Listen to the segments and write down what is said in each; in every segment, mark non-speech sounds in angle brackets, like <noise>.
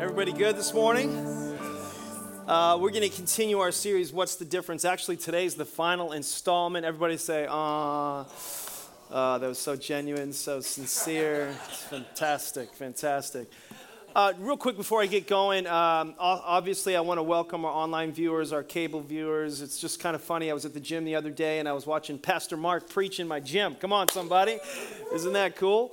Everybody good this morning? Uh, we're going to continue our series, What's the Difference? Actually, today's the final installment. Everybody say, ah. Uh, that was so genuine, so sincere. Fantastic, fantastic. Uh, real quick before I get going, um, obviously I want to welcome our online viewers, our cable viewers. It's just kind of funny. I was at the gym the other day and I was watching Pastor Mark preach in my gym. Come on, somebody! Isn't that cool?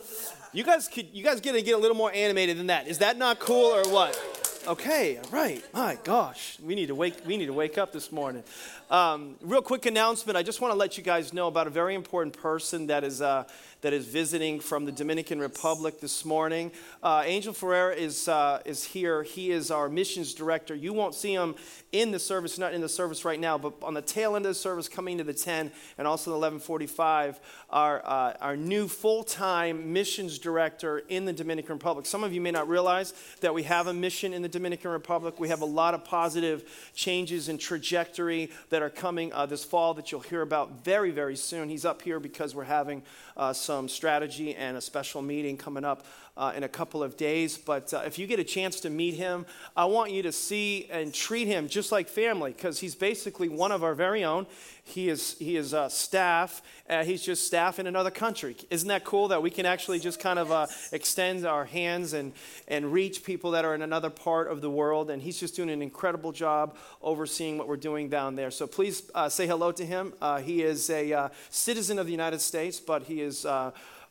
You guys, could, you guys get to get a little more animated than that. Is that not cool or what? Okay, all right. My gosh, we need to wake. We need to wake up this morning. Um, real quick announcement. I just want to let you guys know about a very important person that is uh, that is visiting from the Dominican Republic this morning. Uh, Angel Ferreira is, uh, is here. He is our missions director. You won't see him in the service, not in the service right now, but on the tail end of the service coming to the 10 and also the 1145, our, uh, our new full-time missions director in the Dominican Republic. Some of you may not realize that we have a mission in the Dominican Republic. We have a lot of positive changes in trajectory that are coming uh, this fall that you'll hear about very, very soon. He's up here because we're having uh, some strategy and a special meeting coming up uh, in a couple of days. But uh, if you get a chance to meet him, I want you to see and treat him just like family because he's basically one of our very own. He is, he is uh, staff. Uh, he's just staff in another country. Isn't that cool that we can actually just kind of uh, extend our hands and, and reach people that are in another part of the world? And he's just doing an incredible job overseeing what we're doing down there. So please uh, say hello to him. he is a citizen of the United States, but he is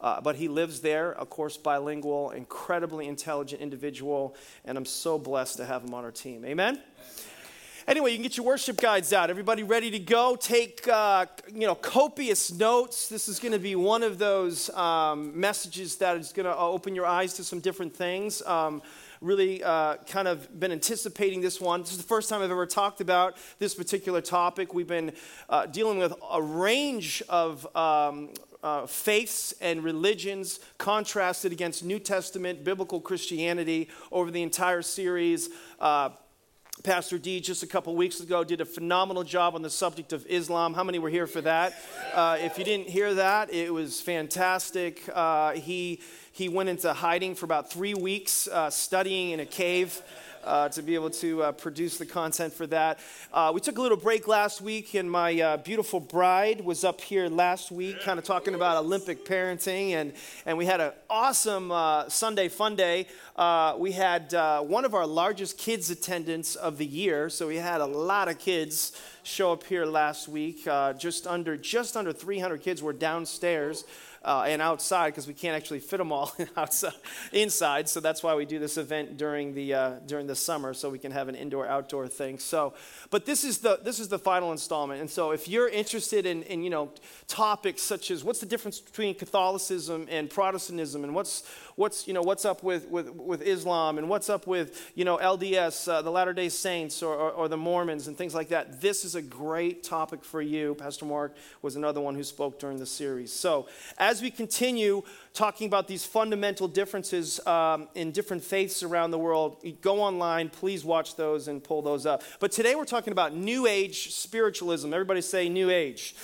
uh, but he lives there, of course, bilingual, incredibly intelligent individual, and I'm so blessed to have him on our team. Amen? Anyway, you can get your worship guides out. Everybody ready to go? Take uh, you know copious notes. This is going to be one of those um, messages that is going to open your eyes to some different things. Um, really uh, kind of been anticipating this one. This is the first time I've ever talked about this particular topic. We've been uh, dealing with a range of um, uh, faiths and religions contrasted against New Testament biblical Christianity over the entire series. Uh, Pastor D just a couple weeks ago did a phenomenal job on the subject of Islam. How many were here for that? Uh, if you didn't hear that, it was fantastic. Uh, he he went into hiding for about three weeks, uh, studying in a cave uh, to be able to uh, produce the content for that. Uh, we took a little break last week, and my uh, beautiful bride was up here last week, kind of talking about Olympic parenting, and, and we had an awesome uh, Sunday fun day. Uh, we had one of our largest kids attendance of the year, so we had a lot of kids show up here last week. just under just under 300 kids were downstairs uh, and outside because we can't actually fit them all <laughs> outside, inside. So that's why we do this event during the, uh, during the summer so we can have an indoor outdoor thing. So, but this is the, this is the final installment. And so if you're interested in, in you know, topics such as what's the difference between Catholicism and Protestantism and what's, what's, you know, what's up with, with, with Islam and what's up with you know, LDS, uh, the Latter day Saints, or, or, or, the Mormons and things like that. This is a great topic for you. Pastor Mark was another one who spoke during the series. So as we continue talking about these fundamental differences um, in different faiths around the world, go online, please watch those and pull those up. But today we're talking about New Age spiritualism. Everybody say New Age.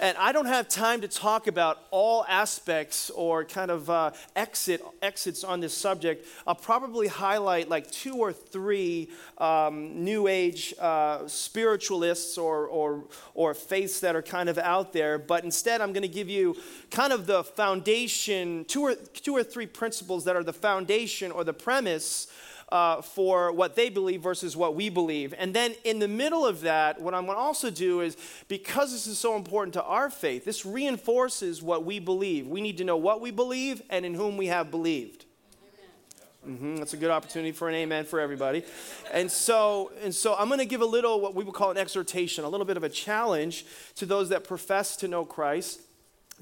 And I don't have time to talk about all aspects or kind of uh, exit, exits on this subject. I'll probably highlight like two or three um, New Age uh, spiritualists or, or, or faiths that are kind of out there. But instead, I'm going to give you kind of the foundation, two or, two or three principles that are the foundation or the premise uh, for what they believe versus what we believe. And then in the middle of that, what I'm going to also do is because this is so important to our faith, this reinforces what we believe. We need to know what we believe and in whom we have believed. Mm-hmm. That's a good opportunity for an amen for everybody. And so, and so I'm going to give a little, what we would call an exhortation, a little bit of a challenge to those that profess to know Christ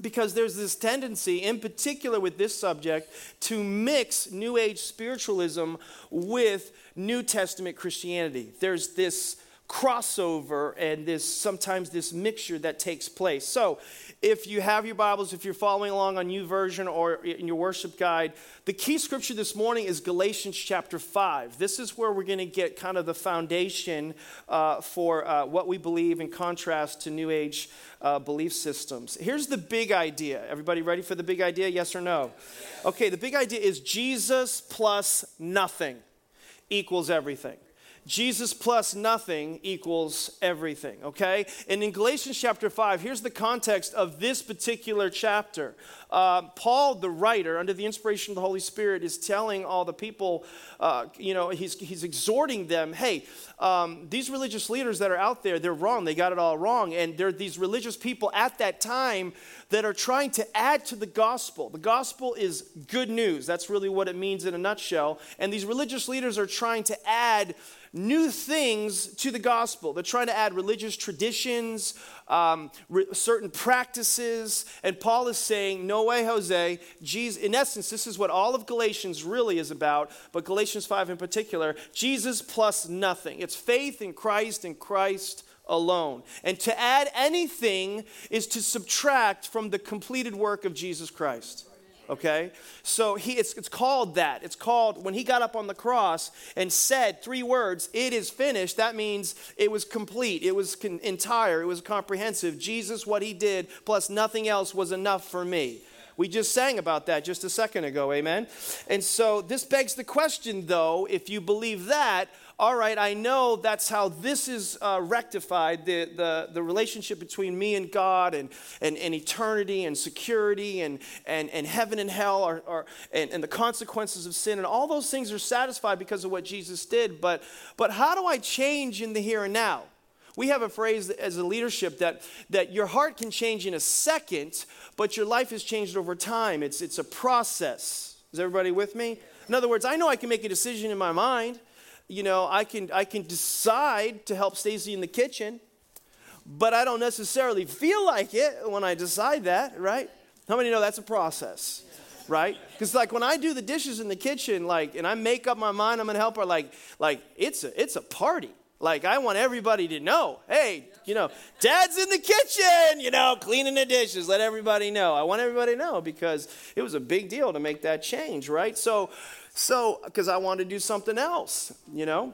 because there's this tendency, in particular with this subject, to mix New Age spiritualism with New Testament Christianity. There's this crossover and this sometimes this mixture that takes place. So, if you have your Bibles, if you're following along on YouVersion or in your worship guide, the key scripture this morning is Galatians chapter 5. This is where we're going to get kind of the foundation uh, for uh, what we believe in contrast to New Age uh, belief systems. Here's the big idea. Everybody ready for the big idea? Yes or no? Okay, the big idea is Jesus plus nothing equals everything. Jesus plus nothing equals everything, okay? And in Galatians chapter 5, here's the context of this particular chapter. Uh, Paul, the writer, under the inspiration of the Holy Spirit, is telling all the people, uh, you know, he's, he's exhorting them, hey, um, these religious leaders that are out there, they're wrong. They got it all wrong. And there are these religious people at that time that are trying to add to the gospel. The gospel is good news. That's really what it means in a nutshell. And these religious leaders are trying to add new things to the gospel. They're trying to add religious traditions, um, re- certain practices. And Paul is saying, No way, Jose. Jesus, in essence, this is what all of Galatians really is about, but Galatians 5 in particular Jesus plus nothing. It's faith in Christ and Christ alone. And to add anything is to subtract from the completed work of Jesus Christ okay? So he it's, it's called that. It's called when he got up on the cross and said three words it is finished that means it was complete. It was con- entire. It was comprehensive. Jesus what he did plus nothing else was enough for me we just sang about that just a second ago amen and so this begs the question though if you believe that all right, I know that's how this is uh, rectified the, the, the relationship between me and God and, and, and eternity and security and, and, and heaven and hell are, are, and, and the consequences of sin and all those things are satisfied because of what Jesus did. But, but how do I change in the here and now? We have a phrase as a leadership that, that your heart can change in a second, but your life has changed over time. It's, it's a process. Is everybody with me? In other words, I know I can make a decision in my mind you know, I can, I can decide to help Stacy in the kitchen, but I don't necessarily feel like it when I decide that, right? How many know that's a process? right? Because like when I do the dishes in the kitchen, like, and I make up my mind I'm gonna help her, like, like it's a it's a party. Like I want everybody to know, hey, you know, Dad's in the kitchen, you know, cleaning the dishes. Let everybody know. I want everybody to know because it was a big deal to make that change, right? So, so, because I want to do something else, you know?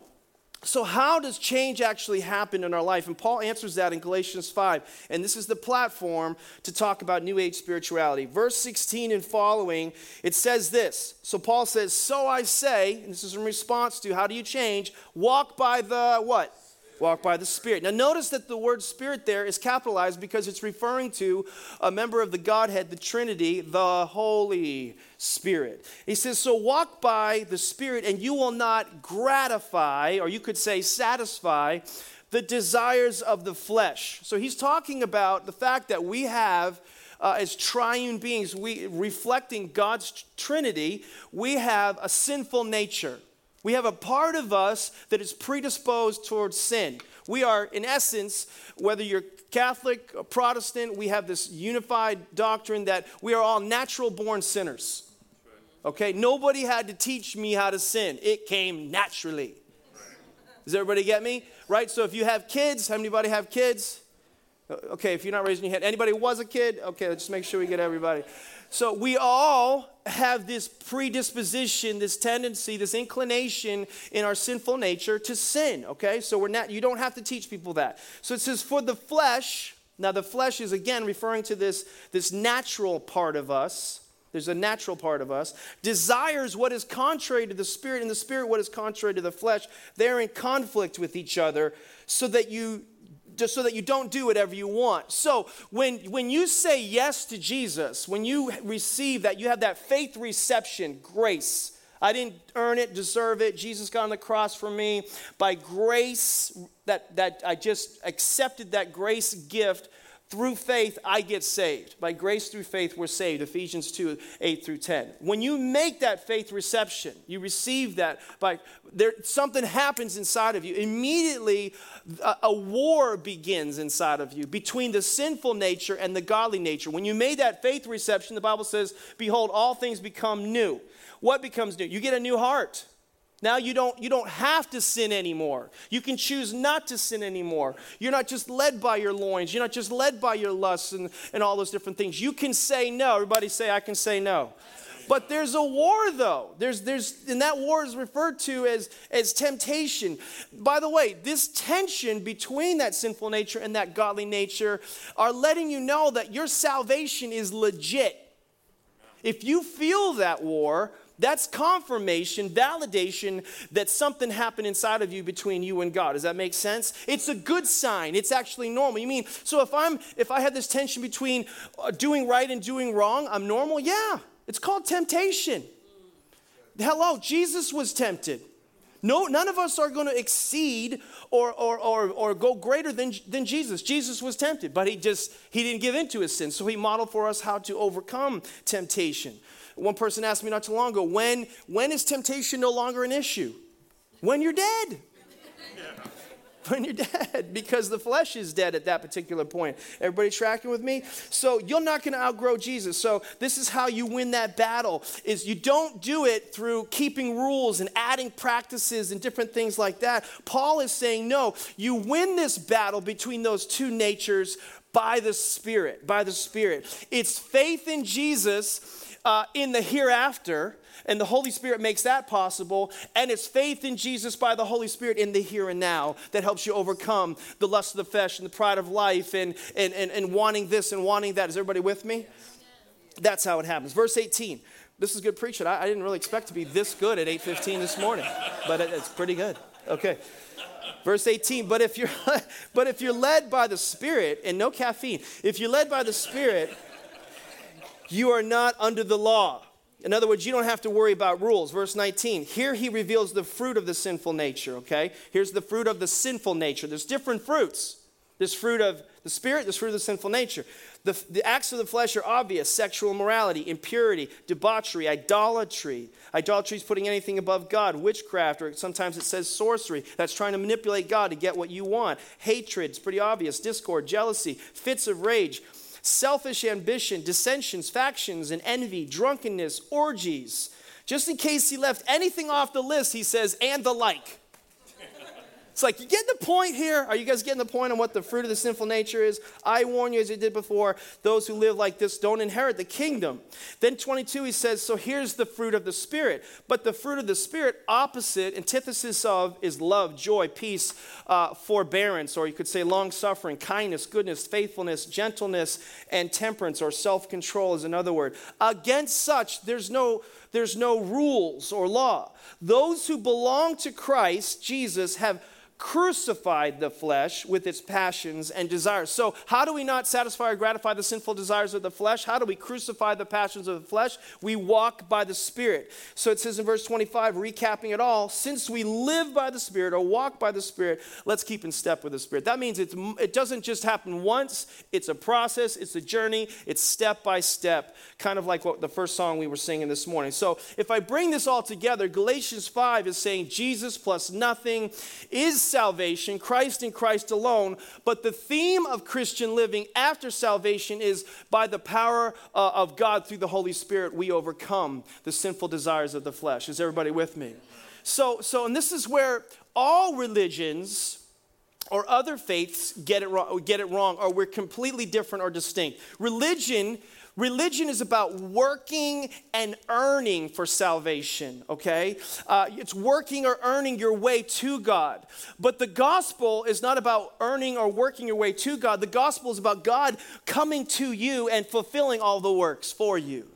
So, how does change actually happen in our life? And Paul answers that in Galatians 5. And this is the platform to talk about New Age spirituality. Verse 16 and following, it says this. So, Paul says, So I say, and this is in response to how do you change? Walk by the what? Walk by the Spirit. Now, notice that the word Spirit there is capitalized because it's referring to a member of the Godhead, the Trinity, the Holy Spirit. He says, So walk by the Spirit, and you will not gratify, or you could say satisfy, the desires of the flesh. So he's talking about the fact that we have. Uh, as triune beings, we reflecting God's Trinity, we have a sinful nature. We have a part of us that is predisposed towards sin. We are, in essence, whether you're Catholic or Protestant, we have this unified doctrine that we are all natural born sinners. Okay? Nobody had to teach me how to sin, it came naturally. Does everybody get me? Right? So if you have kids, how anybody have kids? Uh, okay, if you're not raising your hand, anybody was a kid? Okay, let's just make sure we get everybody. So we all have this predisposition, this tendency, this inclination in our sinful nature to sin, okay? So we're not you don't have to teach people that. So it says for the flesh, now the flesh is again referring to this this natural part of us. There's a natural part of us, desires what is contrary to the spirit, and the spirit what is contrary to the flesh. They're in conflict with each other, so that you just so that you don't do whatever you want. So when, when you say yes to Jesus, when you receive that, you have that faith reception, grace. I didn't earn it, deserve it. Jesus got on the cross for me. By grace, that, that I just accepted that grace gift through faith, I get saved. By grace through faith, we're saved. Ephesians 2 8 through 10. When you make that faith reception, you receive that by there, something happens inside of you. Immediately, a, a war begins inside of you between the sinful nature and the godly nature. When you made that faith reception, the Bible says, Behold, all things become new. What becomes new? You get a new heart. Now you don't, you don't have to sin anymore. You can choose not to sin anymore. You're not just led by your loins. You're not just led by your lusts and, and all those different things. You can say no. Everybody say, I can say no. But there's a war, though. There's, there's, and that war is referred to as, as temptation. By the way, this tension between that sinful nature and that godly nature are letting you know that your salvation is legit. If you feel that war, That's confirmation, validation that something happened inside of you between you and God. Does that make sense? It's a good sign. It's actually normal. You mean so if I'm if I had this tension between uh, doing right and doing wrong, I'm normal? Yeah. It's called temptation. Hello, Jesus was tempted. No, none of us are going to exceed or, or, or, or go greater than, than Jesus. Jesus was tempted, but he just he didn't give in to his sin. So he modeled for us how to overcome temptation. One person asked me not too long ago, when, when is temptation no longer an issue? When you're dead. <laughs> When you're dead, because the flesh is dead at that particular point. Everybody tracking with me? So you're not going to outgrow Jesus. So this is how you win that battle: is you don't do it through keeping rules and adding practices and different things like that. Paul is saying, no, you win this battle between those two natures by the Spirit. By the Spirit. It's faith in Jesus uh, in the hereafter, and the Holy Spirit makes that possible. And it's faith in Jesus by the Holy Spirit in the here and now that helps you overcome the lust of the flesh and the pride of life and, and, and, and wanting this and wanting that. Is everybody with me? That's how it happens. Verse 18. This is good preaching. I, I didn't really expect to be this good at 8:15 this morning, but it, it's pretty good. Okay. Verse 18, but if you're <laughs> but if you're led by the Spirit and no caffeine, if you're led by the Spirit, you are not under the law. In other words, you don't have to worry about rules. Verse 19, here he reveals the fruit of the sinful nature, okay? Here's the fruit of the sinful nature. There's different fruits. This fruit of the spirit, this fruit of the sinful nature. The, the acts of the flesh are obvious sexual immorality, impurity, debauchery, idolatry. Idolatry is putting anything above God, witchcraft, or sometimes it says sorcery. That's trying to manipulate God to get what you want. Hatred, it's pretty obvious. Discord, jealousy, fits of rage selfish ambition, dissensions, factions, and envy, drunkenness, orgies. Just in case he left anything off the list, he says, and the like. It's like, you get the point here? Are you guys getting the point on what the fruit of the sinful nature is? I warn you, as I did before, those who live like this don't inherit the kingdom. Then 22, he says, So here's the fruit of the Spirit. But the fruit of the Spirit, opposite, antithesis of, is love, joy, peace, uh, forbearance, or you could say long suffering, kindness, goodness, faithfulness, gentleness, and temperance, or self control is another word. Against such, there's no there's no rules or law. Those who belong to Christ, Jesus, have crucified the flesh with its passions and desires. So, how do we not satisfy or gratify the sinful desires of the flesh? How do we crucify the passions of the flesh? We walk by the Spirit. So, it says in verse 25, recapping it all, since we live by the Spirit or walk by the Spirit, let's keep in step with the Spirit. That means it's, it doesn't just happen once, it's a process, it's a journey, it's step by step, kind of like what the first song we were singing this morning. So, if I bring this all together, Galatians 5 is saying Jesus plus nothing is salvation, Christ and Christ alone. But the theme of Christian living after salvation is by the power uh, of God through the Holy Spirit, we overcome the sinful desires of the flesh. Is everybody with me? So, so and this is where all religions or other faiths get it wrong, get it wrong or we're completely different or distinct. Religion Religion is about working and earning for salvation, okay? Uh, it's working or earning your way to God. But the gospel is not about earning or working your way to God. The gospel is about God coming to you and fulfilling all the works for you.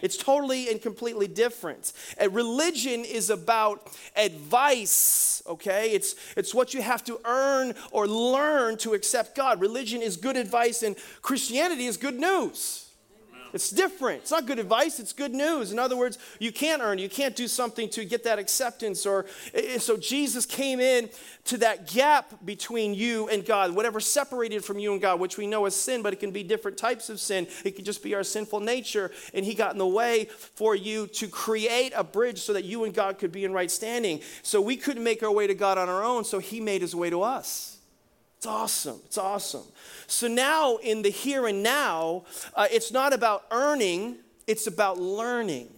It's totally and completely different. And religion is about advice, okay? It's, it's what you have to earn or learn to accept God. Religion is good advice, and Christianity is good news. It's different. It's not good advice, it's good news. In other words, you can't earn, you can't do something to get that acceptance. Or so Jesus came in to that gap between you and God, whatever separated from you and God, which we know is sin, but it can be different types of sin. It could just be our sinful nature. And He got in the way for you to create a bridge so that you and God could be in right standing. So we couldn't make our way to God on our own, so He made His way to us. It's awesome. It's awesome. So now, in the here and now, uh, it's not about earning, it's about learning.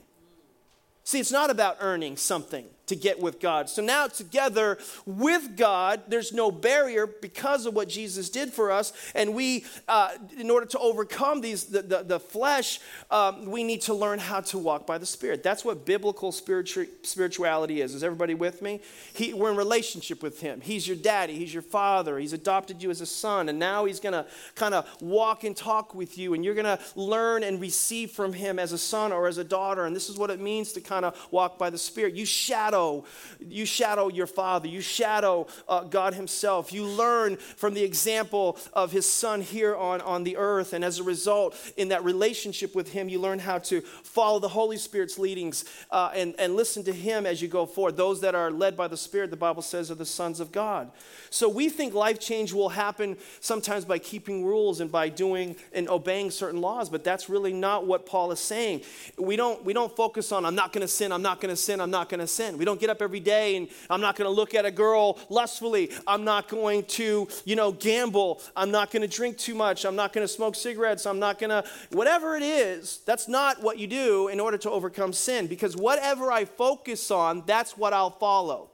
See, it's not about earning something. To get with God. So now, together with God, there's no barrier because of what Jesus did for us. And we, uh, in order to overcome these, the, the, the flesh, um, we need to learn how to walk by the Spirit. That's what biblical spiritu- spirituality is. Is everybody with me? He, we're in relationship with Him. He's your daddy, He's your father, He's adopted you as a son, and now He's going to kind of walk and talk with you, and you're going to learn and receive from Him as a son or as a daughter. And this is what it means to kind of walk by the Spirit. You shadow shadow. You shadow your father. You shadow uh, God Himself. You learn from the example of His Son here on, on the earth. And as a result, in that relationship with Him, you learn how to follow the Holy Spirit's leadings uh, and, and listen to Him as you go forward. Those that are led by the Spirit, the Bible says, are the sons of God. So we think life change will happen sometimes by keeping rules and by doing and obeying certain laws, but that's really not what Paul is saying. We don't, we don't focus on, I'm not going to sin, I'm not going to sin, I'm not going to sin. We don't get up every day and I'm not going to look at a girl lustfully. I'm not going to, you know, gamble. I'm not going to drink too much. I'm not going to smoke cigarettes. I'm not going to, whatever it is, that's not what you do in order to overcome sin because whatever I focus on, that's what I'll follow.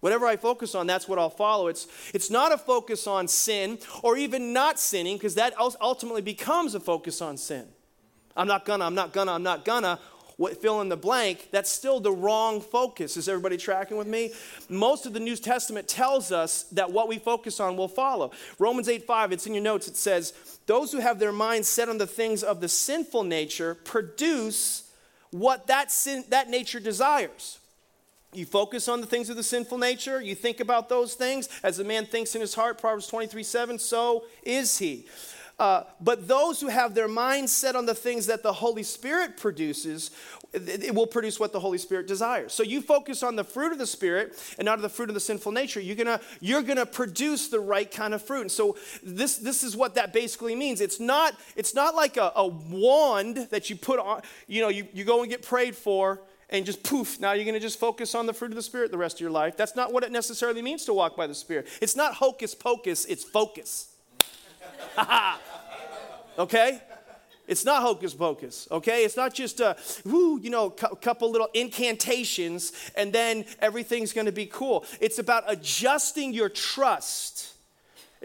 Whatever I focus on, that's what I'll follow. It's, it's not a focus on sin or even not sinning, because that ultimately becomes a focus on sin. I'm not gonna, I'm not gonna, I'm not gonna. What, fill in the blank, that's still the wrong focus. Is everybody tracking with me? Most of the New Testament tells us that what we focus on will follow. Romans 8 5, it's in your notes, it says, Those who have their minds set on the things of the sinful nature produce what that, sin, that nature desires. You focus on the things of the sinful nature, you think about those things. As a man thinks in his heart, Proverbs 23 7, so is he. Uh, but those who have their minds set on the things that the Holy Spirit produces, it will produce what the Holy Spirit desires. So you focus on the fruit of the Spirit and not of the fruit of the sinful nature. You're gonna you're gonna produce the right kind of fruit. And so this this is what that basically means. It's not it's not like a, a wand that you put on. You know, you, you go and get prayed for and just poof, now you're to just focus on the fruit of the Spirit the rest of your life. That's not what it necessarily means to walk by the Spirit. It's not hocus pocus, it's focus. <laughs> okay? It's not hocus pocus, okay? It's not just a, woo, you know, a couple little incantations and then everything's to be cool. It's about adjusting your trust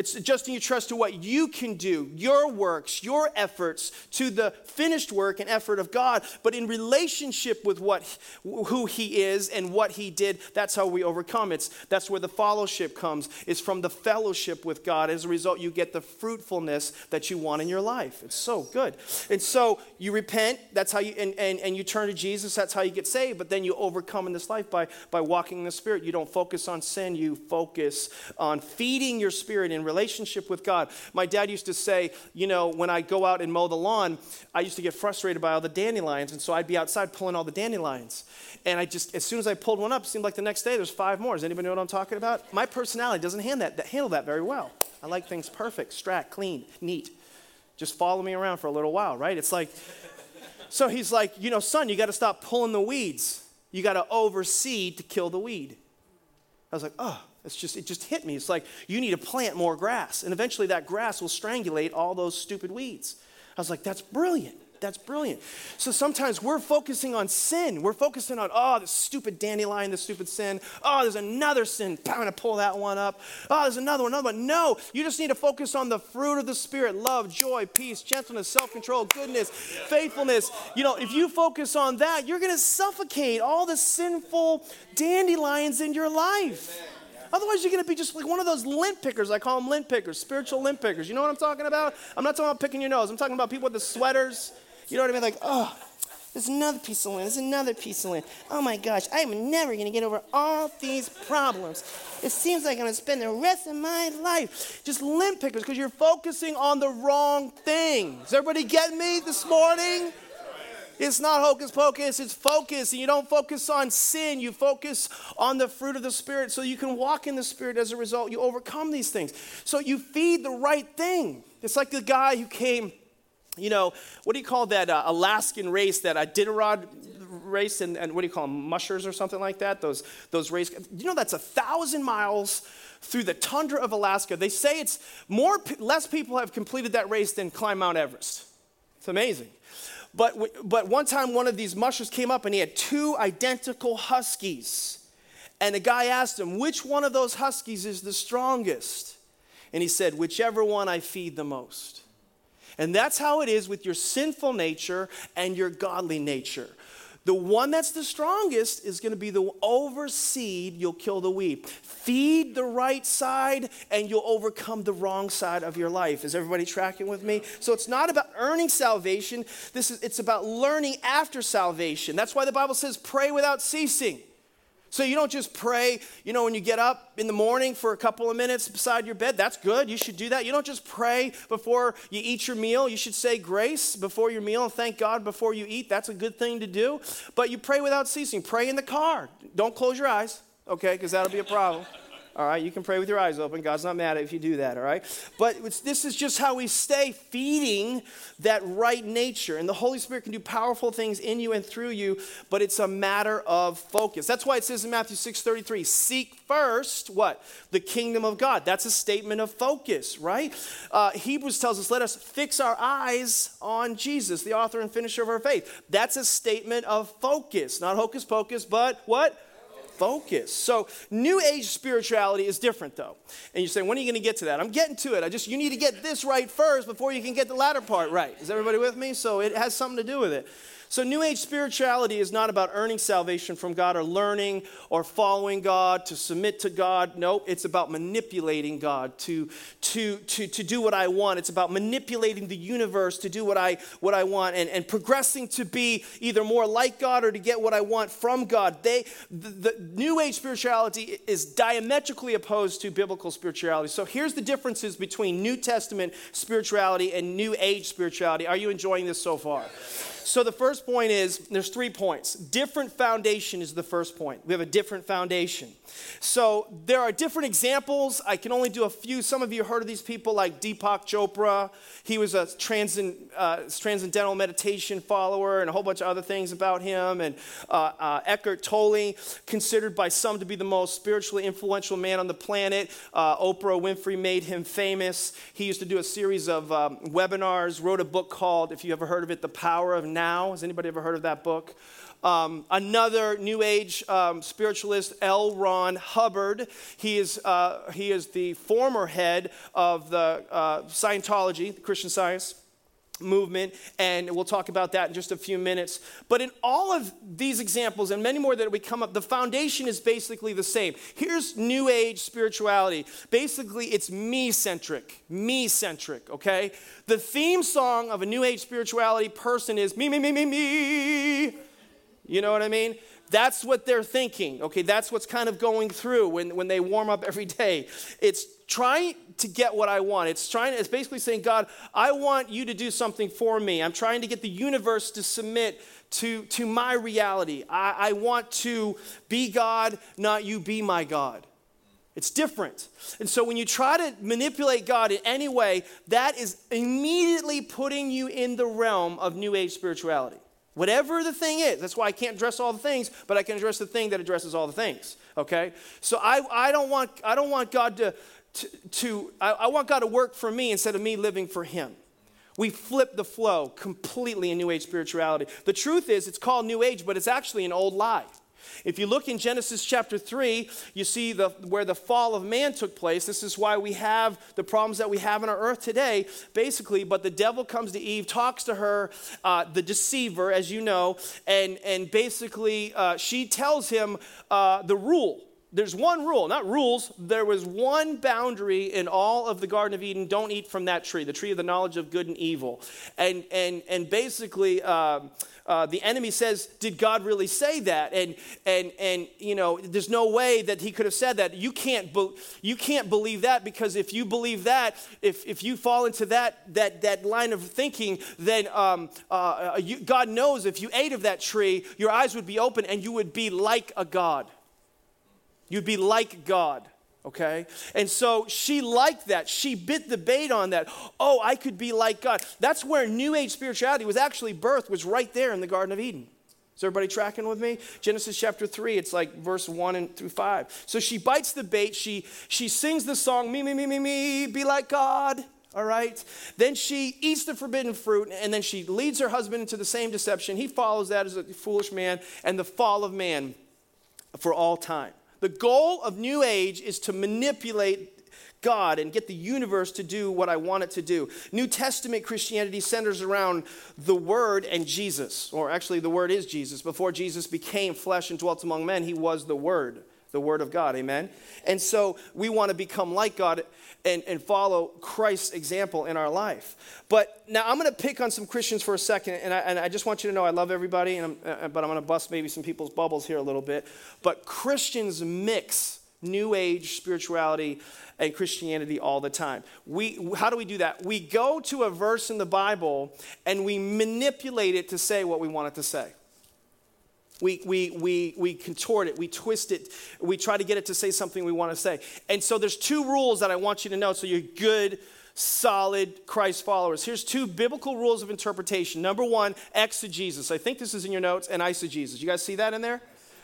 it's adjusting your trust to what you can do, your works, your efforts, to the finished work and effort of God. But in relationship with what, who He is and what He did, that's how we overcome. It's, that's where the fellowship comes, is from the fellowship with God. As a result, you get the fruitfulness that you want in your life. It's so good. And so you repent, that's how you, and, and, and you turn to Jesus, that's how you get saved. But then you overcome in this life by, by walking in the Spirit. You don't focus on sin, you focus on feeding your spirit in in relationship with God. My dad used to say, you know, when I go out and mow the lawn, I used to get frustrated by all the dandelions, and so I'd be outside pulling all the dandelions. And I just, as soon as I pulled one up, it seemed like the next day there's five more. Does anybody know what I'm talking about? My personality doesn't handle that, handle that very well. I like things perfect, strat, clean, neat. Just follow me around for a little while, right? It's like, so he's like, you know, son, you got to stop pulling the weeds. You got to overseed to kill the weed. I was like, oh, it's just, it just hit me. It's like, you need to plant more grass. And eventually that grass will strangulate all those stupid weeds. I was like, that's brilliant. That's brilliant. So sometimes we're focusing on sin. We're focusing on, oh, this stupid dandelion, this stupid sin. Oh, there's another sin. I'm going to pull that one up. Oh, there's another one, another one. No, you just need to focus on the fruit of the Spirit love, joy, peace, gentleness, self control, goodness, faithfulness. You know, if you focus on that, you're going to suffocate all the sinful dandelions in your life. Otherwise, you're going to be just like one of those lint pickers. I call them lint pickers, spiritual lint pickers. You know what I'm talking about? I'm not talking about picking your nose. I'm talking about people with the sweaters. You know what I mean? Like, oh, there's another piece of lint. There's another piece of lint. Oh my gosh, I'm never going to get over all these problems. It seems like I'm going to spend the rest of my life just lint pickers because you're focusing on the wrong things. Everybody get me this morning? It's not hocus pocus, it's focus. And you don't focus on sin, you focus on the fruit of the Spirit so you can walk in the Spirit as a result. You overcome these things. So you feed the right thing. It's like the guy who came, you know, what do you call that uh, Alaskan race, that Iditarod race, and, and what do you call them, mushers or something like that? Those, those race, you know, that's a thousand miles through the tundra of Alaska. They say it's more, less people have completed that race than climb Mount Everest. It's amazing. But, but one time, one of these mushers came up and he had two identical huskies. And the guy asked him, Which one of those huskies is the strongest? And he said, Whichever one I feed the most. And that's how it is with your sinful nature and your godly nature. The one that's the strongest is going to be the overseed, you'll kill the weed. Feed the right side and you'll overcome the wrong side of your life. Is everybody tracking with me? So it's not about earning salvation. This is it's about learning after salvation. That's why the Bible says pray without ceasing. So you don't just pray, you know, when you get up in the morning for a couple of minutes beside your bed. That's good. You should do that. You don't just pray before you eat your meal. You should say grace before your meal and thank God before you eat. That's a good thing to do. But you pray without ceasing. Pray in the car. Don't close your eyes, okay, because that'll be a problem. All right, you can pray with your eyes open. God's not mad if you do that, all right? But this is just how we stay feeding that right nature. And the Holy Spirit can do powerful things in you and through you, but it's a matter of focus. That's why it says in Matthew 6:33, seek first what? The kingdom of God. That's a statement of focus, right? Uh, Hebrews tells us, let us fix our eyes on Jesus, the author and finisher of our faith. That's a statement of focus, not hocus pocus, but what? Focus. So, new age spirituality is different though. And you say, when are you going to get to that? I'm getting to it. I just, you need to get this right first before you can get the latter part right. Is everybody with me? So, it has something to do with it. So, New Age spirituality is not about earning salvation from God or learning or following God to submit to God. Nope, it's about manipulating God to, to, to, to do what I want. It's about manipulating the universe to do what I, what I want and, and progressing to be either more like God or to get what I want from God. They, the, the New Age spirituality is diametrically opposed to biblical spirituality. So, here's the differences between New Testament spirituality and New Age spirituality. Are you enjoying this so far? So the first point is there's three points. Different foundation is the first point. We have a different foundation. So there are different examples. I can only do a few. Some of you heard of these people like Deepak Chopra. He was a transcend, uh, transcendental meditation follower and a whole bunch of other things about him. And uh, uh, Eckhart Tolle, considered by some to be the most spiritually influential man on the planet. Uh, Oprah Winfrey made him famous. He used to do a series of um, webinars, wrote a book called, if you ever heard of it, The Power of Now. Has anybody ever heard of that book? Um, another New Age um, spiritualist, L. Ron Hubbard. He is, uh, he is the former head of the uh, Scientology, the Christian Science movement, and we'll talk about that in just a few minutes. But in all of these examples and many more that we come up, the foundation is basically the same. Here's New Age spirituality. Basically, it's me centric, me centric, okay? The theme song of a New Age spirituality person is me, me, me, me, me. You know what I mean? That's what they're thinking. Okay, that's what's kind of going through when, when they warm up every day. It's trying to get what I want. It's trying, it's basically saying, God, I want you to do something for me. I'm trying to get the universe to submit to, to my reality. I, I want to be God, not you be my God. It's different. And so when you try to manipulate God in any way, that is immediately putting you in the realm of New Age spirituality. Whatever the thing is, that's why I can't address all the things, but I can address the thing that addresses all the things. Okay? So I, I, don't, want, I don't want God to, to, to I, I want God to work for me instead of me living for Him. We flip the flow completely in New Age spirituality. The truth is, it's called New Age, but it's actually an old lie. If you look in Genesis chapter 3, you see the, where the fall of man took place. This is why we have the problems that we have on our earth today, basically. But the devil comes to Eve, talks to her, uh, the deceiver, as you know, and, and basically uh, she tells him uh, the rule there's one rule, not rules. There was one boundary in all of the Garden of Eden don't eat from that tree, the tree of the knowledge of good and evil. And, and, and basically, uh, uh, the enemy says, Did God really say that? And, and, and, you know, there's no way that he could have said that. You can't, be, you can't believe that because if you believe that, if, if you fall into that, that, that line of thinking, then um, uh, uh you, God knows if you ate of that tree, your eyes would be open and you would be like a God. You'd be like God, okay? And so she liked that. She bit the bait on that. Oh, I could be like God. That's where New Age spirituality was actually birthed, was right there in the Garden of Eden. Is everybody tracking with me? Genesis chapter 3, it's like verse 1 and through 5. So she bites the bait. She, she sings the song, me, me, me, me, me, be like God. all right? Then she eats the forbidden fruit, and then she leads her husband into the same deception. He follows that as a foolish man, and the fall of man for all time. The goal of New Age is to manipulate God and get the universe to do what I want it to do. New Testament Christianity centers around the Word and Jesus, or actually, the Word is Jesus. Before Jesus became flesh and dwelt among men, he was the Word, the Word of God. Amen? And so we want to become like God and, and follow Christ's example in our life. But now I'm going to pick on some Christians for a second, and I, and I just want you to know I love everybody, and I'm, uh, but I'm going to bust maybe some people's bubbles here a little bit. But Christians mix New Age spirituality and Christianity all the time. We, how do we do that? We go to a verse in the Bible and we manipulate it to say what we want it to say. We, we, we, we contort it, we twist it, we try to get it to say something we want to say. And so there's two rules that I want you to know so you're good, solid Christ followers. Here's two biblical rules of interpretation. Number one, exegesis. I think this is in your notes, and eisegesis. You guys see that in there?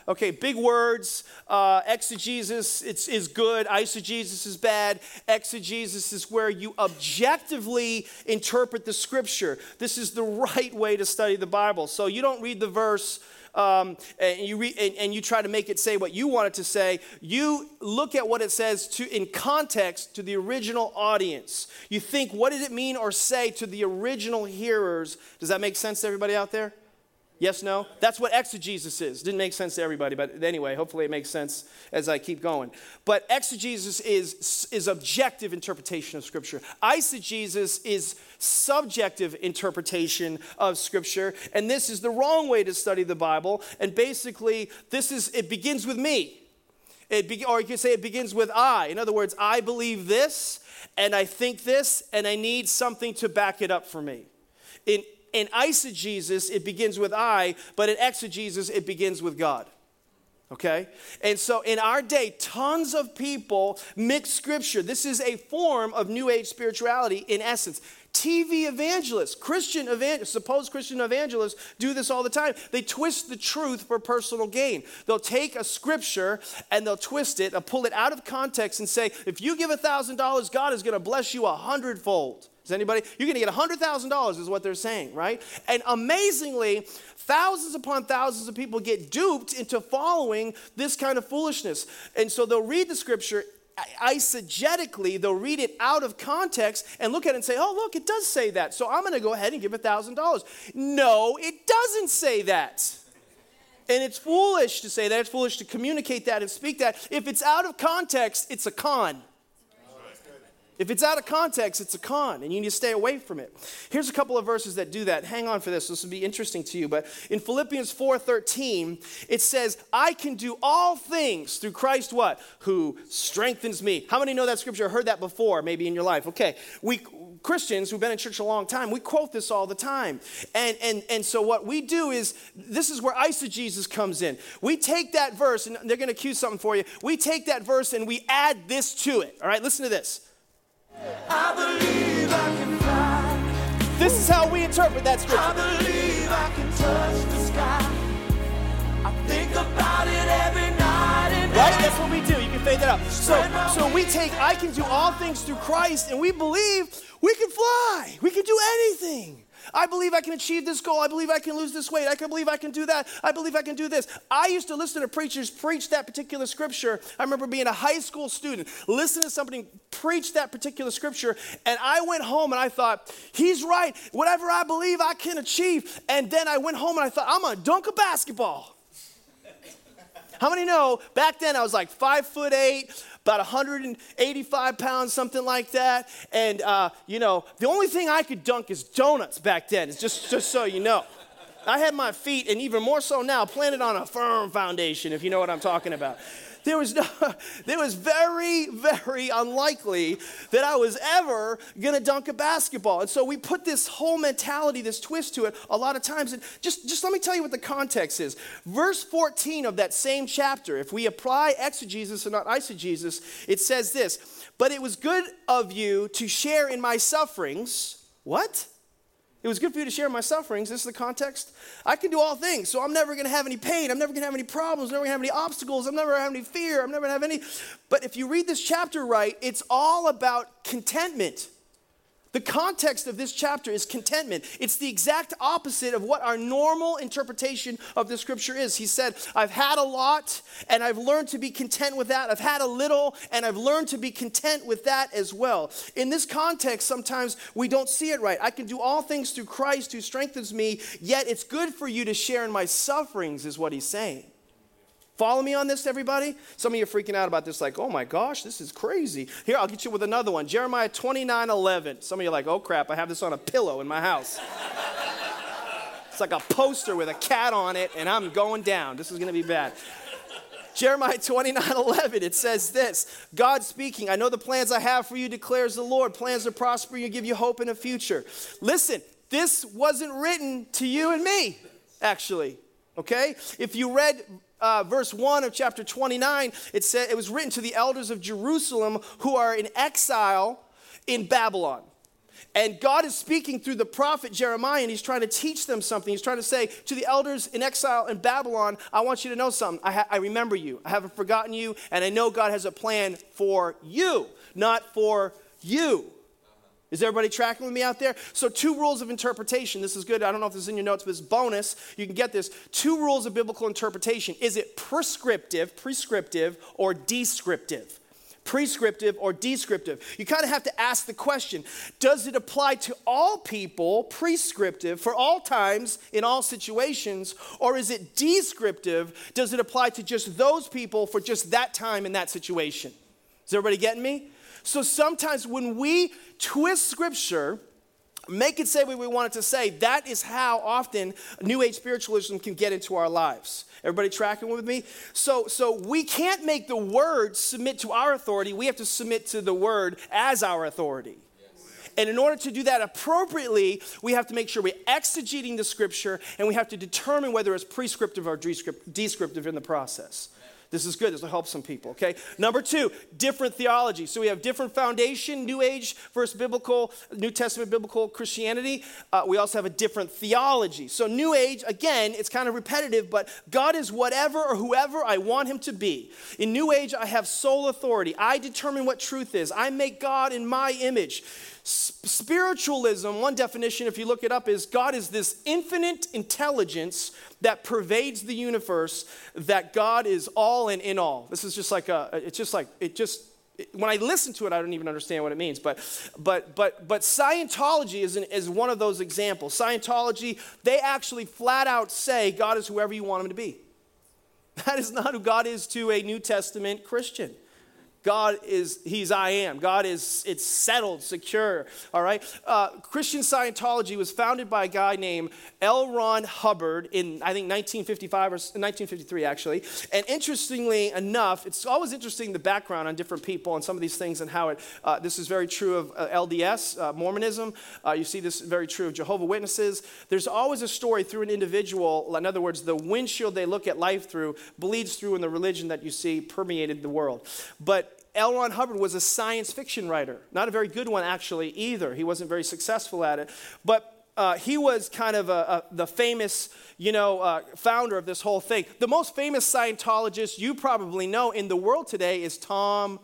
Okay, big words. Uh, exegesis it's, is good. Eisegesis is bad. Exegesis is where you objectively interpret the scripture. This is the right way to study the Bible. So you don't read the verse. Um, and, you re- and, and, you try to make it say what you want it to say. You look at what it says to, in context to the original audience. You think, what did it mean or say to the original hearers? Does that make sense to everybody out there? Yes, no? That's what exegesis is. Didn't make sense to everybody, but anyway, hopefully it makes sense as I keep going. But exegesis is, is objective interpretation of Scripture. Eisegesis is subjective interpretation of Scripture, and this is the wrong way to study the Bible. And basically, this is it begins with me. It be, or you could say it begins with I. In other words, I believe this, and I think this, and I need something to back it up for me. In in eisegesis, it begins with I, but in exegesis, it begins with God. Okay? And so in our day, tons of people mix scripture. This is a form of New Age spirituality in essence. TV evangelists, Christian evangelists, supposed Christian evangelists do this all the time. They twist the truth for personal gain. They'll take a scripture and they'll twist it, they'll pull it out of context and say, if you give $1,000, God is going to bless you a hundredfold. Does anybody? You're going to get $100,000 is what they're saying, right? And amazingly, thousands upon thousands of people get duped into following this kind of foolishness. And so they'll read the scripture eisegetically, they'll read it out of context and look at it and say, oh, look, it does say that. So I'm going to go ahead and give $1,000. No, it doesn't say that. And it's foolish to say that. It's foolish to communicate that and speak that. If it's out of context, it's a con. If it's out of context, it's a con, and you need to stay away from it. Here's a couple of verses that do that. Hang on for this. This will be interesting to you. But in Philippians 4:13, it says, I can do all things through Christ what? Who strengthens me. How many know that scripture? Heard that before, maybe in your life. Okay. We Christians who've been in church a long time, we quote this all the time. And, and, and so what we do is, this is where eisegesis comes in. We take that verse, and they're going to cue something for you. We take that verse and we add this to it. All right, listen to this. This is how we interpret that scripture. I believe I can touch the sky. I think about it every night and Right? That's what we do. You can fade that out. So, so we take I can do all things through Christ and we believe we can fly. We can do anything. I believe I can achieve this goal. I believe I can lose this weight. I can believe I can do that. I believe I can do this. I used to listen to preachers preach that particular scripture. I remember being a high school student, listening to somebody preach that particular scripture, and I went home and I thought, he's right. Whatever I believe, I can achieve. And then I went home and I thought, I'm going to dunk a basketball. How many know back then I was like five foot eight, about 185 pounds, something like that. And, uh, you know, the only thing I could dunk is donuts back then, just, just so you know. I had my feet, and even more so now, planted on a firm foundation, if you know what I'm talking about there was, no, <laughs> there was very, very unlikely that I was ever going to dunk a basketball. And so we put this whole mentality, this twist to it a lot of times. And just, just let me tell you what the context is. Verse 14 of that same chapter, if we apply exegesis and not eisegesis, it says this But it was good of you to share in my sufferings. What? It was good for you to share my sufferings. This is the context. I can do all things, so I'm never going to have any pain. I'm never going to have any problems. I'm never going to have any obstacles. I'm never going to have any fear. I'm never going to have any. But if you read this chapter right, it's all about contentment. The context of this chapter is contentment. It's the exact opposite of what our normal interpretation of the scripture is. He said, I've had a lot and I've learned to be content with that. I've had a little and I've learned to be content with that as well. In this context, sometimes we don't see it right. I can do all things through Christ who strengthens me, yet it's good for you to share in my sufferings, is what he's saying. Follow me on this, everybody? Some of you are freaking out about this, like, oh my gosh, this is crazy. Here, I'll get you with another one. Jeremiah 29 11. Some of you are like, oh crap, I have this on a pillow in my house. <laughs> it's like a poster with a cat on it, and I'm going down. This is going to be bad. Jeremiah 29 <laughs> 11, it says this God speaking, I know the plans I have for you, declares the Lord. Plans to prosper you, give you hope in a future. Listen, this wasn't written to you and me, actually. Okay? If you read uh, verse 1 of chapter 29, it said it was written to the elders of Jerusalem who are in exile in Babylon. And God is speaking through the prophet Jeremiah, and he's trying to teach them something. He's trying to say to the elders in exile in Babylon, I want you to know something. I, ha- I remember you. I haven't forgotten you, and I know God has a plan for you, not for you. Is everybody tracking with me out there? So, two rules of interpretation. This is good. I don't know if this is in your notes, but it's bonus. You can get this. Two rules of biblical interpretation. Is it prescriptive, prescriptive, or descriptive? Prescriptive or descriptive. You kind of have to ask the question Does it apply to all people, prescriptive, for all times, in all situations, or is it descriptive? Does it apply to just those people for just that time in that situation? Is everybody getting me? So sometimes when we twist scripture, make it say what we want it to say, that is how often New Age spiritualism can get into our lives. Everybody tracking with me? So, so we can't make the word submit to our authority. We have to submit to the word as our authority. And in order to do that appropriately, we have to make sure we're exegeting the scripture and we have to determine whether it's prescriptive or descriptive in the process. This is good. This will help some people, okay? Number two, different theology. So we have different foundation, New Age versus biblical, New Testament biblical Christianity. Uh, we also have a different theology. So New Age, again, it's kind of repetitive, but God is whatever or whoever I want him to be. In New Age, I have sole authority. I determine what truth is. I make God in my image. Spiritualism, one definition, if you look it up, is God is this infinite intelligence that pervades the universe, that God is all and in all. This is just like a, it's just like, it just, when I listen to it, I don't even understand what it means. But, but, but, but Scientology is, an, is one of those examples. Scientology, they actually flat out say God is whoever you want him to be. <laughs> That is not who God is to a New Testament Christian. God is, He's I am. God is, it's settled, secure, all right? Uh, Christian Scientology was founded by a guy named L. Ron Hubbard in, I think, 1955 or 1953, actually. And interestingly enough, it's always interesting the background on different people and some of these things and how it, uh, this is very true of uh, LDS, uh, Mormonism. Uh, you see this very true of Jehovah Witnesses. There's always a story through an individual, in other words, the windshield they look at life through bleeds through in the religion that you see permeated the world. But L. Ron Hubbard was a science fiction writer. Not a very good one, actually, either. He wasn't very successful at it. But uh, he was kind of a, a, the famous, you know, uh, founder of this whole thing. The most famous Scientologist you probably know in the world today is Tom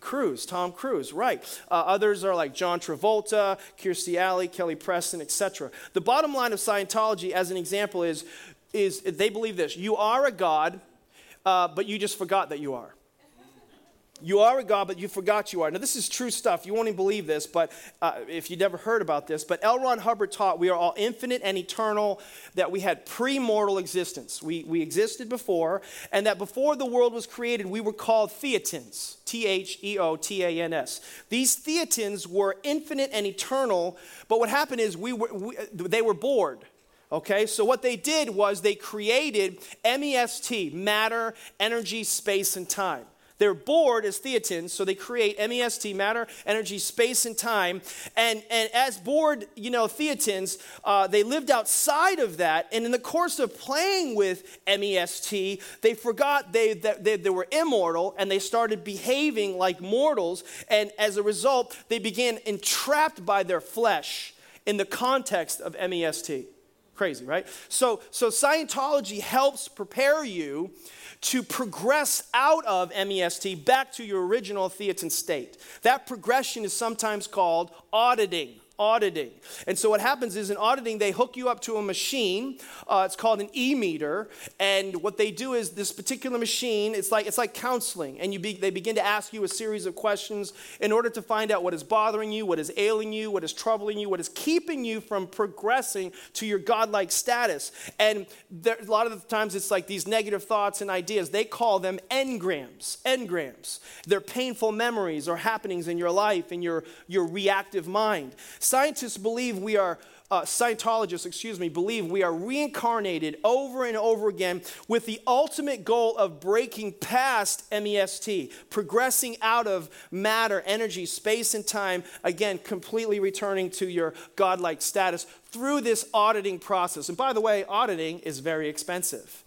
Cruise. Tom Cruise, right. Uh, others are like John Travolta, Kirstie Alley, Kelly Preston, etc. The bottom line of Scientology, as an example, is, is they believe this you are a God, uh, but you just forgot that you are. You are a God, but you forgot you are. Now, this is true stuff. You won't even believe this, but uh, if you never heard about this, but L. Ron Hubbard taught we are all infinite and eternal, that we had pre-mortal existence. We, we existed before, and that before the world was created, we were called theotens. T H E O T A N S. These theotens were infinite and eternal, but what happened is we were, we, they were bored. Okay, so what they did was they created MEST, matter, energy, space, and time. They're bored as theotens, so they create MEST, matter, energy, space, and time. And, and as bored, you know, theotens, uh, they lived outside of that. And in the course of playing with MEST, they forgot they, that they, they were immortal and they started behaving like mortals. And as a result, they began entrapped by their flesh in the context of MEST. Crazy, right? So, so Scientology helps prepare you to progress out of MEST back to your original thetan state. That progression is sometimes called auditing. Auditing. And so what happens is in auditing, they hook you up to a machine. Uh, it's called an e-meter. And what they do is this particular machine, it's like, it's like counseling. And you be, they begin to ask you a series of questions in order to find out what is bothering you, what is ailing you, what is troubling you, what is keeping you from progressing to your godlike status. And there, a lot of the times it's like these negative thoughts and ideas. They call them engrams. Engrams. They're painful memories or happenings in your life, in your, your reactive mind. Scientists believe we are uh, Scientologists, excuse me, believe we are reincarnated over and over again with the ultimate goal of breaking past MEST, progressing out of matter, energy, space, and time, again, completely returning to your godlike status through this auditing process. And by the way, auditing is very expensive.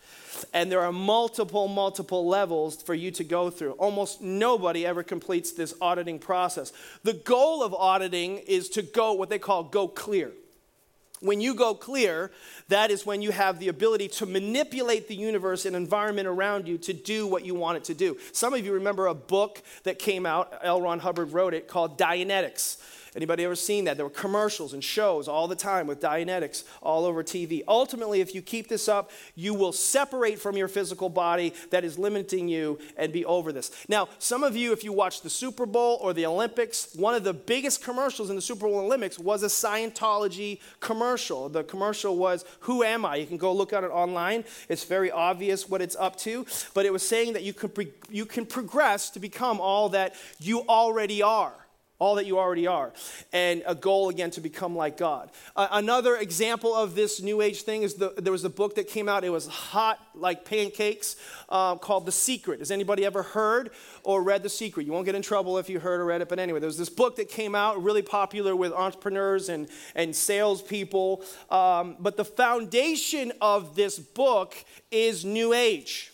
And there are multiple, multiple levels for you to go through. Almost nobody ever completes this auditing process. The goal of auditing is to go what they call go clear. When you go clear, that is when you have the ability to manipulate the universe and environment around you to do what you want it to do. Some of you remember a book that came out, L. Ron Hubbard wrote it, called Dianetics. Anybody ever seen that? There were commercials and shows all the time with Dianetics all over TV. Ultimately, if you keep this up, you will separate from your physical body that is limiting you and be over this. Now, some of you, if you watch the Super Bowl or the Olympics, one of the biggest commercials in the Super Bowl Olympics was a Scientology commercial. The commercial was, Who am I? You can go look at it online. It's very obvious what it's up to. But it was saying that you can, pre- you can progress to become all that you already are all that you already are, and a goal again to become like God. Uh, another example of this New Age thing is the, there was a book that came out. It was hot like pancakes, uh, called The Secret. Has anybody ever heard or read The Secret? You won't get in trouble if you heard or read it, but anyway, there was this book that came out, really popular with entrepreneurs and and salespeople. Um, but the foundation of this book is New Age.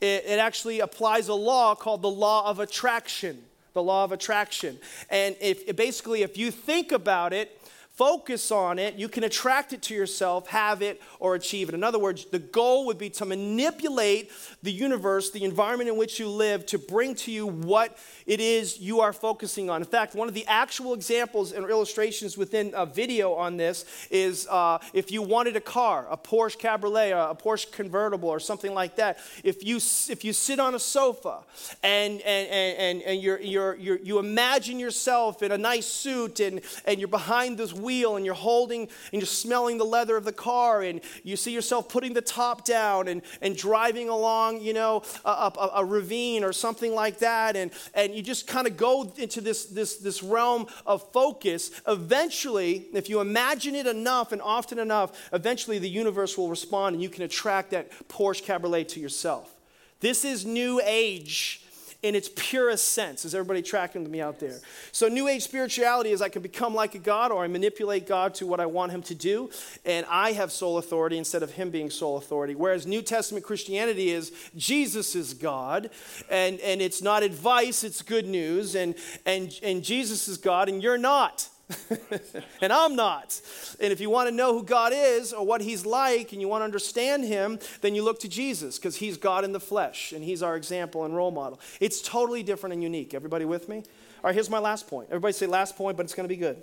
It, it actually applies a law called the law of attraction the law of attraction. And if basically, if you think about it, focus on it, you can attract it to yourself, have it, or achieve it. In other words, the goal would be to manipulate the universe, the environment in which you live, to bring to you what it is you are focusing on. In fact, one of the actual examples and illustrations within a video on this is uh, if you wanted a car, a Porsche Cabriolet, a Porsche convertible, or something like that. If you if you sit on a sofa and and and, and you're, you're, you're, you imagine yourself in a nice suit and and you're behind this wheel and you're holding and you're smelling the leather of the car and you see yourself putting the top down and, and driving along, you know, a, a, a ravine or something like that. And, and you just kind of go into this, this, this realm of focus. Eventually, if you imagine it enough and often enough, eventually the universe will respond and you can attract that Porsche Cabriolet to yourself. This is new age in its purest sense. Is everybody tracking me out there? So, New Age spirituality is I can become like a God or I manipulate God to what I want Him to do, and I have sole authority instead of Him being sole authority. Whereas New Testament Christianity is Jesus is God, and, and it's not advice, it's good news, and, and, and Jesus is God, and you're not. <laughs> and I'm not. And if you want to know who God is or what He's like and you want to understand Him, then you look to Jesus because He's God in the flesh and He's our example and role model. It's totally different and unique. Everybody with me? All right, here's my last point. Everybody say last point, but it's going to be good.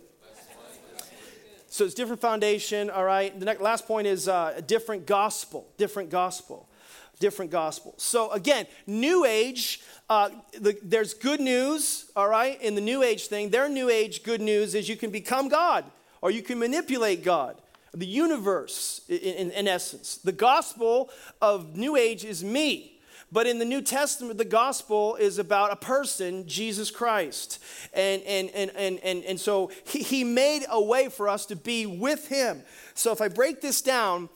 So it's different foundation, all right? The next, last point is uh, a different gospel, different gospel, different gospels. So again, New Age uh, the, there's good news, all right, in the New Age thing. Their New Age good news is you can become God or you can manipulate God, the universe, in, in, in essence. The gospel of New Age is me. But in the New Testament, the gospel is about a person, Jesus Christ. And, and, and, and, and, and so he, he made a way for us to be with him. So if I break this down,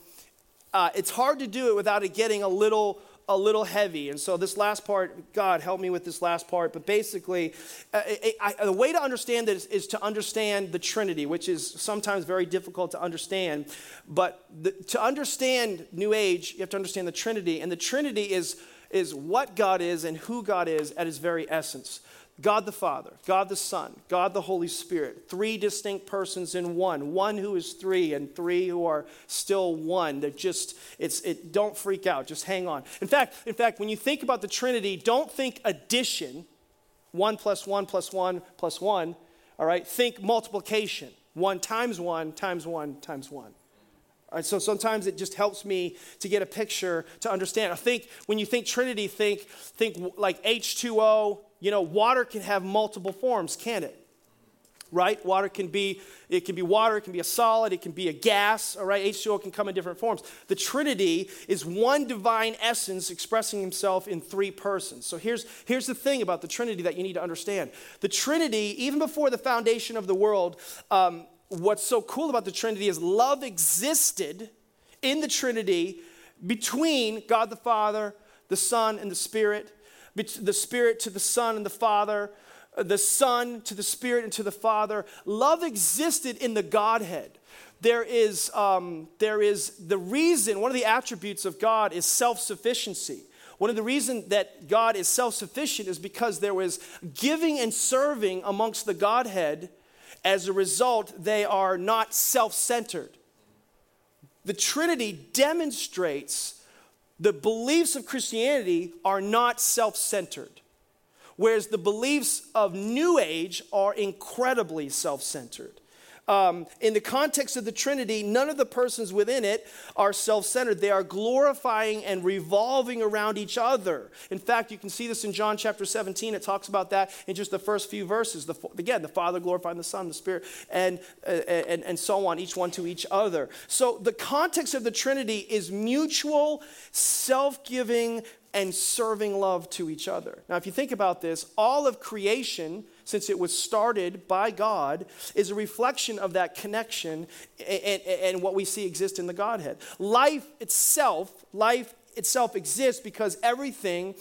uh, it's hard to do it without it getting a little a little heavy. And so, this last part, God, help me with this last part. But basically, uh, I, I, the way to understand this is to understand the Trinity, which is sometimes very difficult to understand. But the, to understand New Age, you have to understand the Trinity. And the Trinity is, is what God is and who God is at his very essence. God the Father, God the Son, God the Holy Spirit, three distinct persons in one, one who is three and three who are still one. That just it's it don't freak out, just hang on. In fact, in fact, when you think about the Trinity, don't think addition, one plus one plus one plus one, all right? Think multiplication One times one times one times one. All right, so sometimes it just helps me to get a picture to understand. I think when you think Trinity, think think like H2O. You know, water can have multiple forms, can it? right? Water can be, it can be water, it can be a solid, it can be a gas, all right? H2O can come in different forms. The Trinity is one divine essence expressing himself in three persons. So here's, here's the thing about the Trinity that you need to understand. The Trinity, even before the foundation of the world, um, what's so cool about the Trinity is love existed in the Trinity between God the Father, the Son, and the Spirit, the Spirit to the Son and the Father, the Son to the Spirit and to the Father. Love existed in the Godhead. There is, um, there is the reason, one of the attributes of God is self sufficiency. One of the reasons that God is self sufficient is because there was giving and serving amongst the Godhead. As a result, they are not self centered. The Trinity demonstrates the beliefs of Christianity are not self centered whereas the beliefs of New Age are incredibly self centered. Um, in the context of the Trinity, none of the persons within it are self centered. They are glorifying and revolving around each other. In fact, you can see this in John chapter 17. It talks about that in just the first few verses. The, again, the Father glorifying the Son, the Spirit, and, uh, and, and so on, each one to each other. So the context of the Trinity is mutual, self giving, and serving love to each other. Now, if you think about this, all of creation, since it was started by God, is a reflection of that connection and, and, what we see exist in the Godhead. Life itself, life itself exists because everything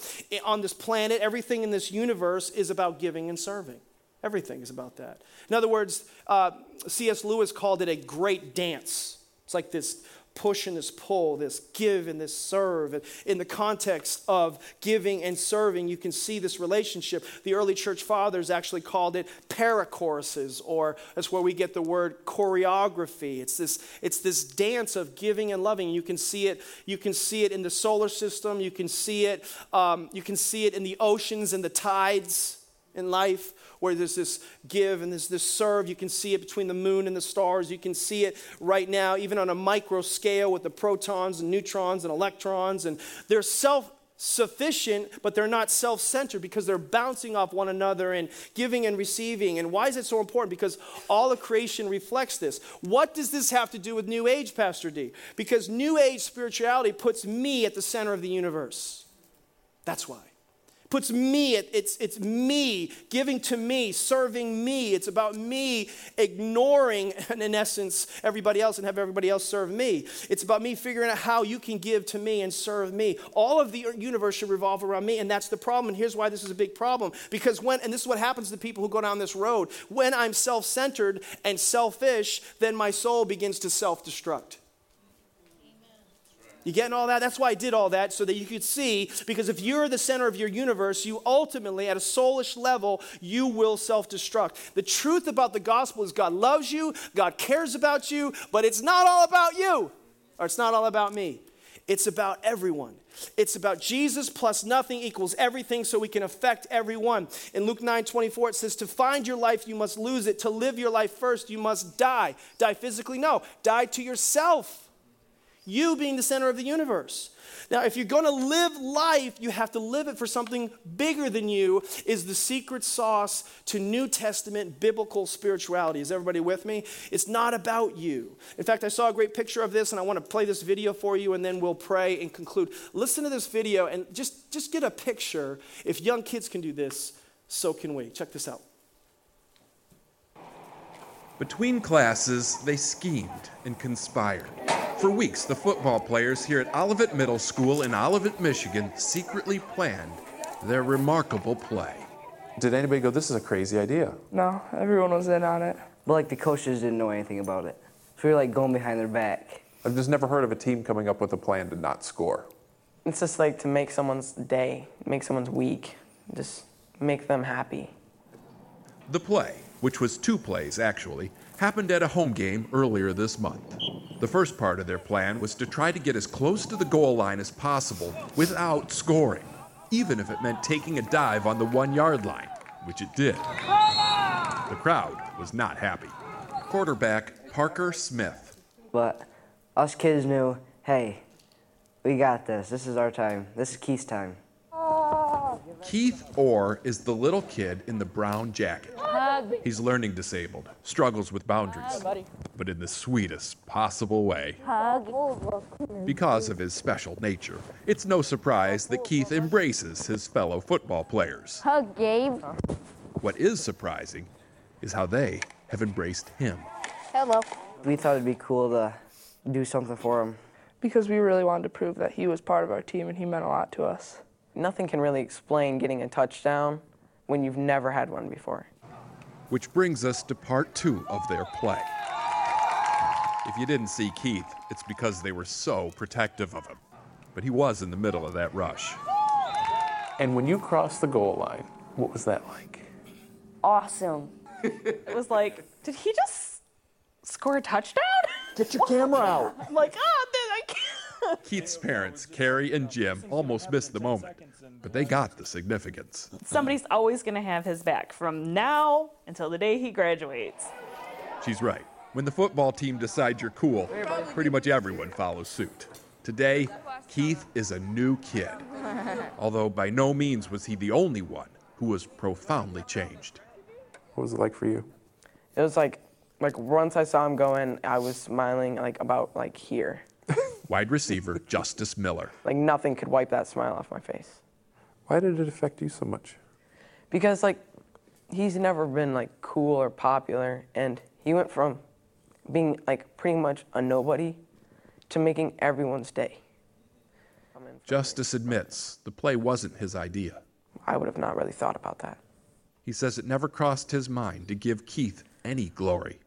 on this planet, everything in this universe is about giving and serving. Everything is about that. In other words, uh, C.S. Lewis called it a great dance. It's like this push and this pull, this give and this serve. And in the context of giving and serving, you can see this relationship. The early church fathers actually called it perichoresis, or that's where we get the word choreography. It's this, it's this dance of giving and loving. You can see it, you can see it in the solar system, you can see it, um, you can see it in the oceans and the tides in life where there's this give and there's this serve. You can see it between the moon and the stars. You can see it right now, even on a micro scale with the protons and neutrons and electrons. And they're self sufficient, but they're not self centered because they're bouncing off one another and giving and receiving. And why is it so important? Because all of creation reflects this. What does this have to do with New Age, Pastor D? Because New Age spirituality puts me at the center of the universe. That's why puts me, it's, it's me, giving to me, serving me. It's about me ignoring, <laughs> in essence, everybody else and have everybody else serve me. It's about me figuring out how you can give to me and serve me. All of the universe should revolve around me, and that's the problem. And here's why this is a big problem. Because when, and this is what happens to people who go down this road, when I'm self centered and selfish, then my soul begins to self destruct. You getting all that? That's why I did all that, so that you could see, because if you're the center of your universe, you ultimately, at a soulish level, you will self destruct. The truth about the gospel is God loves you, God cares about you, but it's not all about you, or it's not all about me. It's about everyone. It's about Jesus plus nothing equals everything so we can affect everyone. In Luke 9 24, it says, To find your life, you must lose it. To live your life first, you must die. Die physically? No. Die to yourself you being the center of the universe. Now, if you're going to live life, you have to live it for something bigger than you, is the secret sauce to New Testament biblical spirituality. Is everybody with me? It's not about you. In fact, I saw a great picture of this, and I want to play this video for you, and then we'll pray and conclude. Listen to this video and just, just get a picture. If young kids can do this, so can we. Check this out. Between classes, they schemed and conspired. For weeks, the football players here at Olivet Middle School in Olivet, Michigan secretly planned their remarkable play. Did anybody go, this is a crazy idea? No, everyone was in on it. But like the coaches didn't know anything about it. So we were like going behind their back. I've just never heard of a team coming up with a plan to not score. It's just like to make someone's day, make someone's week, just make them happy. The play, which was two plays actually, happened at a home game earlier this month. The first part of their plan was to try to get as close to the goal line as possible without scoring, even if it meant taking a dive on the one yard line, which it did. The crowd was not happy. quarterback Parker Smith. But us kids knew, hey, we got this. This is our time. This is Keith's time. Keith Orr is the little kid in the brown jacket. He's learning disabled, struggles with boundaries, but in the sweetest possible way. Because of his special nature, it's no surprise that Keith embraces his fellow football players. Hug, Gabe. What is surprising is how they have embraced him. Hello. We thought it'd be cool to do something for him. because we really wanted to prove that he was part of our team and he meant a lot to us. Nothing can really explain getting a touchdown when you've never had one before. Which brings us to part two of their play. If you didn't see Keith, it's because they were so protective of him. But he was in the middle of that rush. And when you crossed the goal line, what was that like? Awesome. It was like, did he just score a touchdown? Get your camera out. I'm <laughs> like, ah, then I can't. Keith's parents, Carrie and Jim, almost missed the moment, but they got the significance. Somebody's always going to have his back from now until the day he graduates. She's right. When the football team decides you're cool, pretty much everyone follows suit. Today, Keith is a new kid. Although by no means was he the only one who was profoundly changed. What was it like for you? It was like, like once I saw him go in, I was smiling like about like here. Wide receiver Justice Miller. Like nothing could wipe that smile off my face. Why did it affect you so much? Because like he's never been like cool or popular and he went from being like pretty much a nobody to making everyone's day. Justice admits the play wasn't his idea. I would have not really thought about that. He says it never crossed his mind to give Keith any glory.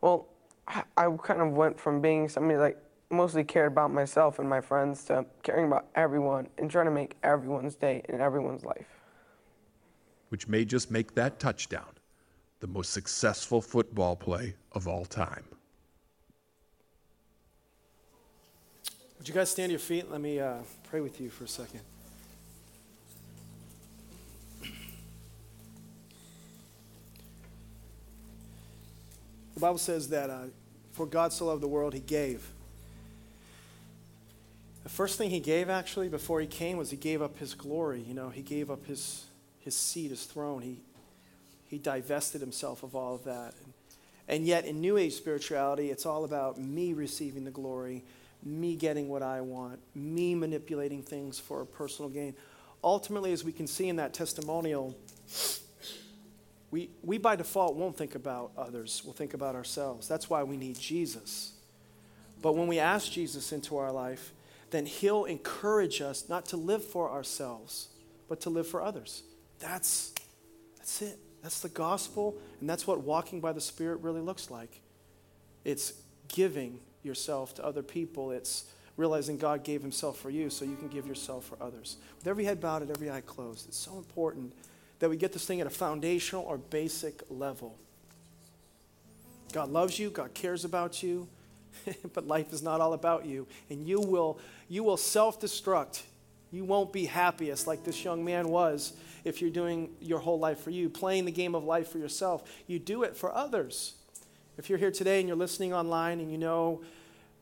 Well, I I kind of went from being somebody like mostly cared about myself and my friends to caring about everyone and trying to make everyone's day and everyone's life. which may just make that touchdown the most successful football play of all time. Would you guys stand to your feet? Let me uh, pray with you for a second. The Bible says that uh, for God so loved the world, he gave. The first thing he gave, actually, before he came, was he gave up his glory. You know, he gave up his, his seat, his throne. He, he divested himself of all of that. And, and yet, in New Age spirituality, it's all about me receiving the glory, me getting what I want, me manipulating things for personal gain. Ultimately, as we can see in that testimonial, we, we by default won't think about others, we'll think about ourselves. That's why we need Jesus. But when we ask Jesus into our life, then He'll encourage us not to live for ourselves, but to live for others. That's, that's it. That's the gospel, and that's what walking by the Spirit really looks like. It's giving yourself to other people. It's realizing God gave Himself for you so you can give yourself for others. With every head bowed and every eye closed, it's so important that we get this thing at a foundational or basic level. God loves you, God cares about you, <laughs> but life is not all about you. And you will, you will self destruct. You won't be happiest like this young man was if you're doing your whole life for you, playing the game of life for yourself. You do it for others. If you're here today and you're listening online and you know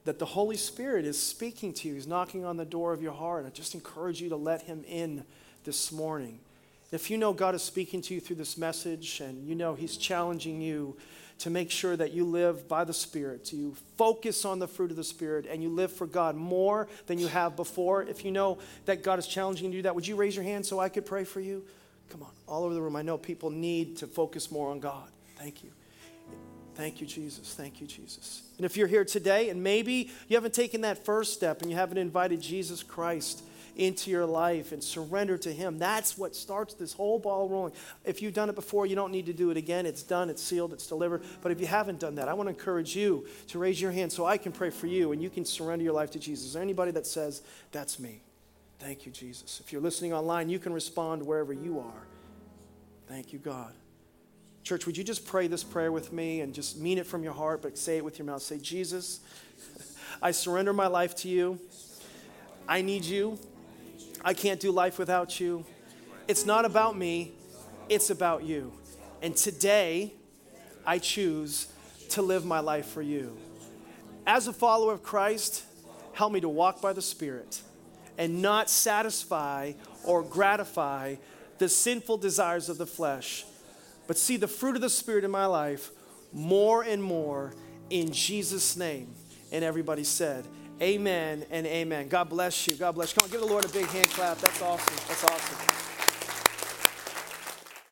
that the Holy Spirit is speaking to you, He's knocking on the door of your heart, I just encourage you to let Him in this morning. If you know God is speaking to you through this message and you know He's challenging you to make sure that you live by the Spirit, to you focus on the fruit of the Spirit, and you live for God more than you have before, if you know that God is challenging you to do that, would you raise your hand so I could pray for you? Come on, all over the room. I know people need to focus more on God. Thank you. Thank you, Jesus. Thank you, Jesus. And if you're here today and maybe you haven't taken that first step and you haven't invited Jesus Christ into your life and surrender to Him, that's what starts this whole ball rolling. If you've done it before, you don't need to do it again. It's done, it's sealed, it's delivered. But if you haven't done that, I want to encourage you to raise your hand so I can pray for you and you can surrender your life to Jesus. Is there anybody that says, That's me? Thank you, Jesus. If you're listening online, you can respond wherever you are. Thank you, God. Church, would you just pray this prayer with me and just mean it from your heart, but say it with your mouth? Say, Jesus, <laughs> I surrender my life to you. I need you. I can't do life without you. It's not about me, it's about you. And today, I choose to live my life for you. As a follower of Christ, help me to walk by the Spirit and not satisfy or gratify the sinful desires of the flesh, but see the fruit of the Spirit in my life more and more in Jesus' name. And everybody said, Amen and amen. God bless you. God bless you. Come on, give the Lord a big hand clap. That's awesome. That's awesome.